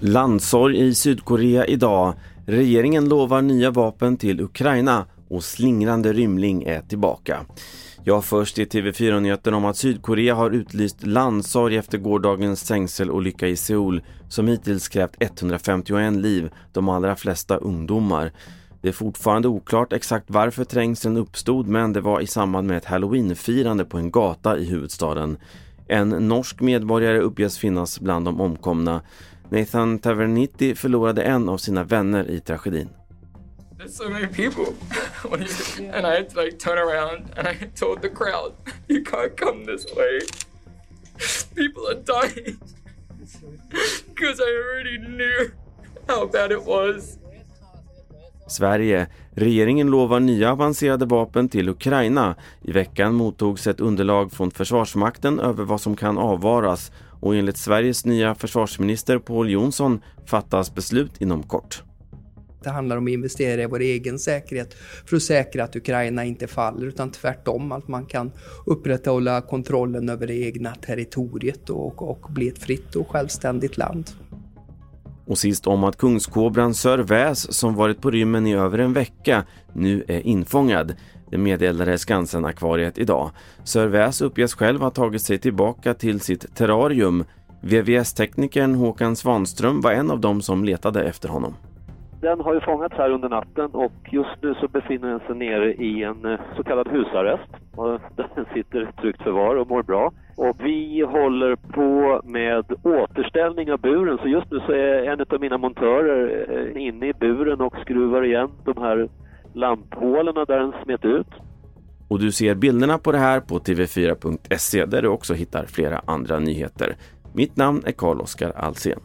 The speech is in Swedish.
Landsorg i Sydkorea idag. Regeringen lovar nya vapen till Ukraina och slingrande rymling är tillbaka. Ja, först i TV4-nyheten om att Sydkorea har utlyst landsorg efter gårdagens stängselolycka i Seoul som hittills krävt 151 liv, de allra flesta ungdomar. Det är fortfarande oklart exakt varför trängseln uppstod men det var i samband med ett halloweenfirande på en gata i huvudstaden. En norsk medborgare uppges finnas bland de omkomna. Nathan Tavernitti förlorade en av sina vänner i tragedin. There's so many people. and I had to like turn around and I told the crowd, you can't come this way. People are dying. Because I already knew how bad it was. Sverige. Regeringen lovar nya avancerade vapen till Ukraina. I veckan mottogs ett underlag från Försvarsmakten över vad som kan avvaras och enligt Sveriges nya försvarsminister Paul Jonsson fattas beslut inom kort. Det handlar om att investera i vår egen säkerhet för att säkra att Ukraina inte faller utan tvärtom att man kan upprätthålla kontrollen över det egna territoriet och, och bli ett fritt och självständigt land. Och sist om att kungskobran Sir Väs som varit på rymmen i över en vecka nu är infångad. Det meddelade Skansen-akvariet idag. Sir Väs uppges själv ha tagit sig tillbaka till sitt terrarium. VVS-teknikern Håkan Svanström var en av dem som letade efter honom. Den har ju fångats här under natten och just nu så befinner den sig nere i en eh, så kallad husarrest. Den sitter i tryggt förvar och mår bra. Och vi håller på med återställning av buren så just nu så är en av mina montörer eh, inne i buren och skruvar igen de här lamphålen där den smet ut. Och du ser bilderna på det här på tv4.se där du också hittar flera andra nyheter. Mitt namn är Carl-Oskar Alsen.